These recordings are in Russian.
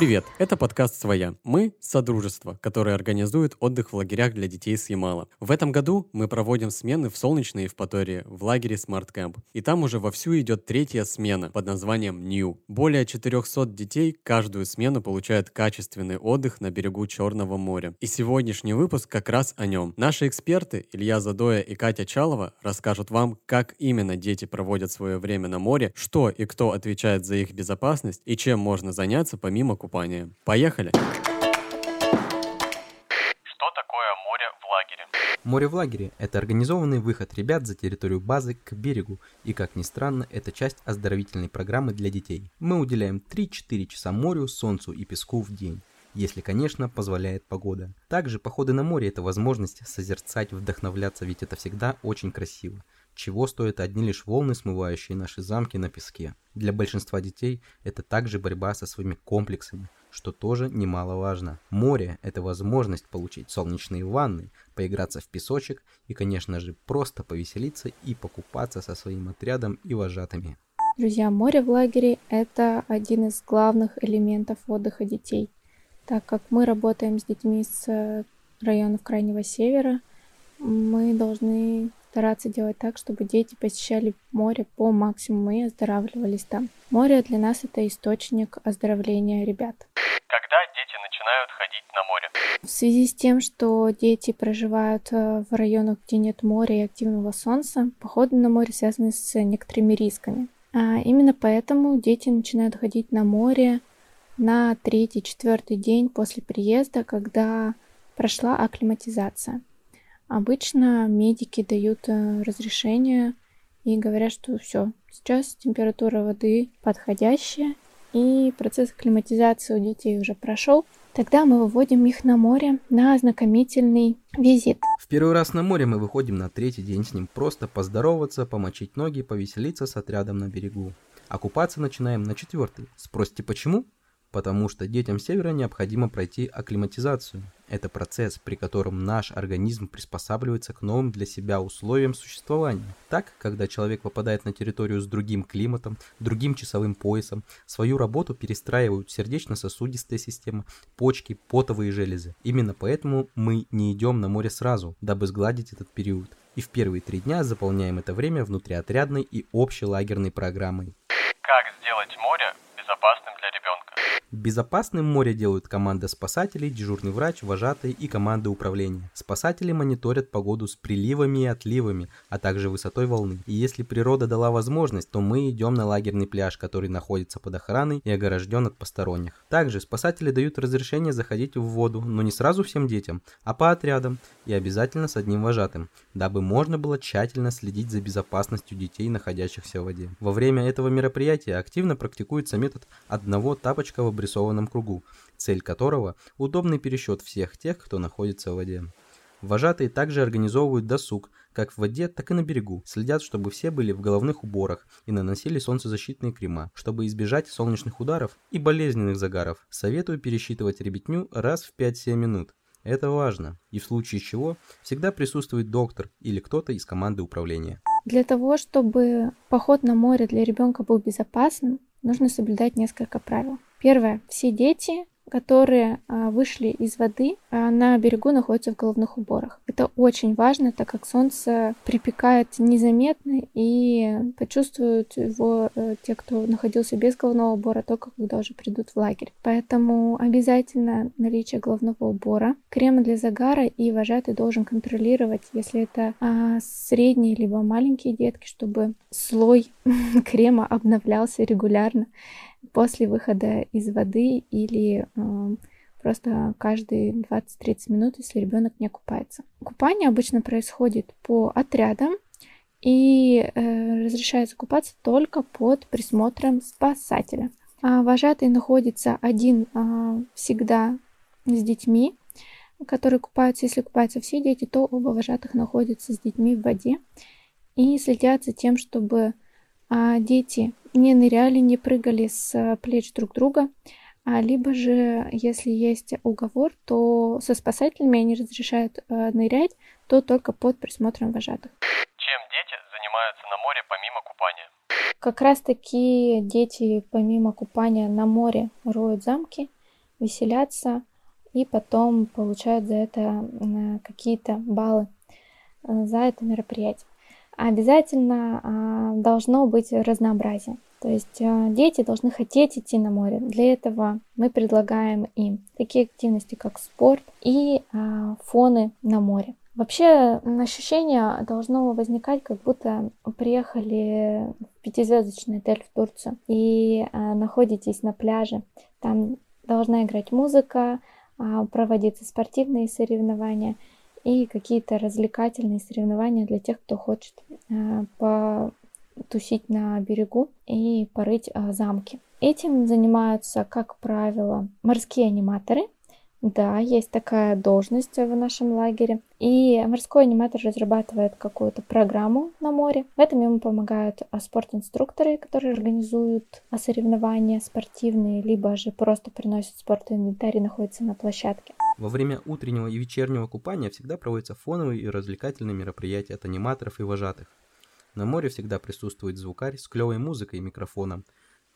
Привет, это подкаст «Своя». Мы – Содружество, которое организует отдых в лагерях для детей с Ямала. В этом году мы проводим смены в Солнечной Евпатории, в лагере Smart Camp. И там уже вовсю идет третья смена под названием New. Более 400 детей каждую смену получают качественный отдых на берегу Черного моря. И сегодняшний выпуск как раз о нем. Наши эксперты Илья Задоя и Катя Чалова расскажут вам, как именно дети проводят свое время на море, что и кто отвечает за их безопасность и чем можно заняться помимо купания. Поехали! Что такое море в лагере? Море в лагере – это организованный выход ребят за территорию базы к берегу, и, как ни странно, это часть оздоровительной программы для детей. Мы уделяем 3-4 часа морю, солнцу и песку в день если, конечно, позволяет погода. Также походы на море – это возможность созерцать, вдохновляться, ведь это всегда очень красиво чего стоят одни лишь волны, смывающие наши замки на песке. Для большинства детей это также борьба со своими комплексами, что тоже немаловажно. Море – это возможность получить солнечные ванны, поиграться в песочек и, конечно же, просто повеселиться и покупаться со своим отрядом и вожатыми. Друзья, море в лагере – это один из главных элементов отдыха детей. Так как мы работаем с детьми с районов Крайнего Севера, мы должны стараться делать так, чтобы дети посещали море по максимуму и оздоравливались там. Море для нас это источник оздоровления ребят. Когда дети начинают ходить на море? В связи с тем, что дети проживают э, в районах, где нет моря и активного солнца, походы на море связаны с некоторыми рисками. А именно поэтому дети начинают ходить на море на третий-четвертый день после приезда, когда прошла акклиматизация. Обычно медики дают э, разрешение и говорят, что все, сейчас температура воды подходящая, и процесс акклиматизации у детей уже прошел. Тогда мы выводим их на море на ознакомительный визит. В первый раз на море мы выходим на третий день с ним просто поздороваться, помочить ноги, повеселиться с отрядом на берегу. А купаться начинаем на четвертый. Спросите почему? Потому что детям севера необходимо пройти акклиматизацию. Это процесс, при котором наш организм приспосабливается к новым для себя условиям существования. Так, когда человек попадает на территорию с другим климатом, другим часовым поясом, свою работу перестраивают сердечно-сосудистая система, почки, потовые железы. Именно поэтому мы не идем на море сразу, дабы сгладить этот период. И в первые три дня заполняем это время внутриотрядной и общелагерной программой. Как сделать море? Безопасным море делают команда спасателей, дежурный врач, вожатые и команды управления. Спасатели мониторят погоду с приливами и отливами, а также высотой волны. И если природа дала возможность, то мы идем на лагерный пляж, который находится под охраной и огражден от посторонних. Также спасатели дают разрешение заходить в воду, но не сразу всем детям, а по отрядам и обязательно с одним вожатым, дабы можно было тщательно следить за безопасностью детей, находящихся в воде. Во время этого мероприятия активно практикуется метод одного тапочка в обрисованном кругу, цель которого – удобный пересчет всех тех, кто находится в воде. Вожатые также организовывают досуг, как в воде, так и на берегу. Следят, чтобы все были в головных уборах и наносили солнцезащитные крема, чтобы избежать солнечных ударов и болезненных загаров. Советую пересчитывать ребятню раз в 5-7 минут. Это важно. И в случае чего всегда присутствует доктор или кто-то из команды управления. Для того, чтобы поход на море для ребенка был безопасным, нужно соблюдать несколько правил. Первое. Все дети которые а, вышли из воды, а на берегу находятся в головных уборах. Это очень важно, так как солнце припекает незаметно и почувствуют его э, те, кто находился без головного убора, только когда уже придут в лагерь. Поэтому обязательно наличие головного убора, крема для загара и вожатый должен контролировать, если это а, средние либо маленькие детки, чтобы слой крема обновлялся регулярно после выхода из воды или э, просто каждые 20-30 минут, если ребенок не купается. Купание обычно происходит по отрядам и э, разрешается купаться только под присмотром спасателя. А вожатый находится один э, всегда с детьми, которые купаются. Если купаются все дети, то оба вожатых находятся с детьми в воде и следят за тем, чтобы дети не ныряли, не прыгали с э, плеч друг друга, а либо же, если есть уговор, то со спасателями они разрешают э, нырять, то только под присмотром вожатых. Чем дети занимаются на море помимо купания? Как раз таки дети помимо купания на море роют замки веселятся и потом получают за это какие-то баллы э, за это мероприятие. Обязательно а, должно быть разнообразие. То есть э, дети должны хотеть идти на море. Для этого мы предлагаем им такие активности, как спорт и а, фоны на море. Вообще ощущение должно возникать, как будто приехали в пятизвездочный отель в Турцию и а, находитесь на пляже. Там должна играть музыка, а, проводиться спортивные соревнования и какие-то развлекательные соревнования для тех, кто хочет а, потусить на берегу и порыть а, замки. Этим занимаются, как правило, морские аниматоры – да, есть такая должность в нашем лагере. И морской аниматор разрабатывает какую-то программу на море. В этом ему помогают а, спортинструкторы, которые организуют соревнования спортивные, либо же просто приносят спортинвентарь и находятся на площадке. Во время утреннего и вечернего купания всегда проводятся фоновые и развлекательные мероприятия от аниматоров и вожатых. На море всегда присутствует звукарь с клевой музыкой и микрофоном,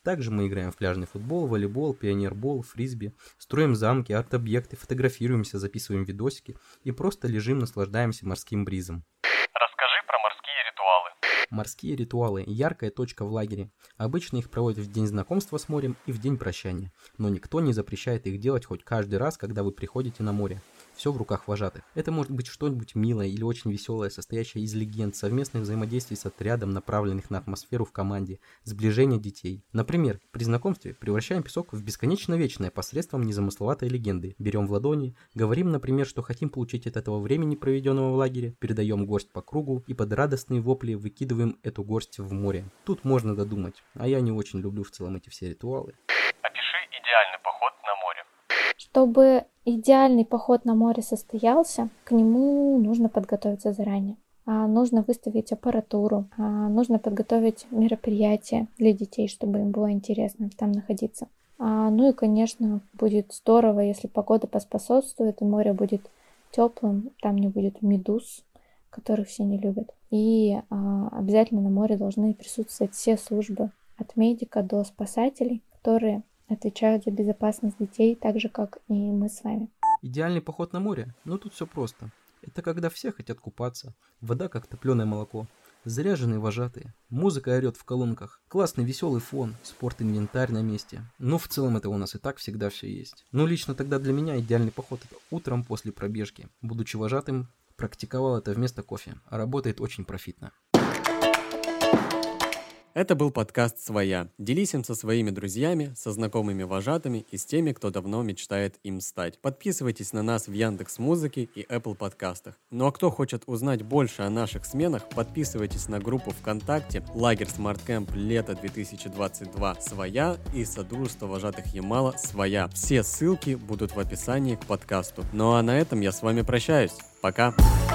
также мы играем в пляжный футбол, волейбол, пионербол, фрисби, строим замки, арт-объекты, фотографируемся, записываем видосики и просто лежим, наслаждаемся морским бризом. Расскажи про морские ритуалы. Морские ритуалы – яркая точка в лагере. Обычно их проводят в день знакомства с морем и в день прощания, но никто не запрещает их делать хоть каждый раз, когда вы приходите на море. Все в руках вожатых. Это может быть что-нибудь милое или очень веселое, состоящее из легенд, совместных взаимодействий с отрядом, направленных на атмосферу в команде, сближение детей. Например, при знакомстве превращаем песок в бесконечно вечное посредством незамысловатой легенды. Берем в ладони, говорим, например, что хотим получить от этого времени, проведенного в лагере, передаем горсть по кругу и под радостные вопли выкидываем эту горсть в море. Тут можно додумать, а я не очень люблю в целом эти все ритуалы. Опиши идеальный поход на море. Чтобы идеальный поход на море состоялся, к нему нужно подготовиться заранее. А, нужно выставить аппаратуру, а, нужно подготовить мероприятие для детей, чтобы им было интересно там находиться. А, ну и, конечно, будет здорово, если погода поспособствует, и море будет теплым, там не будет медуз, которых все не любят. И обязательно на море должны присутствовать все службы, от медика до спасателей, которые отвечают за безопасность детей, так же, как и мы с вами. Идеальный поход на море? Ну тут все просто. Это когда все хотят купаться. Вода как топленое молоко. Заряженные вожатые. Музыка орет в колонках. Классный веселый фон. Спорт-инвентарь на месте. Но в целом это у нас и так всегда все есть. Но лично тогда для меня идеальный поход это утром после пробежки. Будучи вожатым, практиковал это вместо кофе. А работает очень профитно. Это был подкаст «Своя». Делись им со своими друзьями, со знакомыми вожатыми и с теми, кто давно мечтает им стать. Подписывайтесь на нас в Яндекс Музыке и Apple подкастах. Ну а кто хочет узнать больше о наших сменах, подписывайтесь на группу ВКонтакте «Лагерь Смарткэмп лето 2022 Своя» и Содружество вожатых Ямала «Своя». Все ссылки будут в описании к подкасту. Ну а на этом я с вами прощаюсь. Пока! Пока!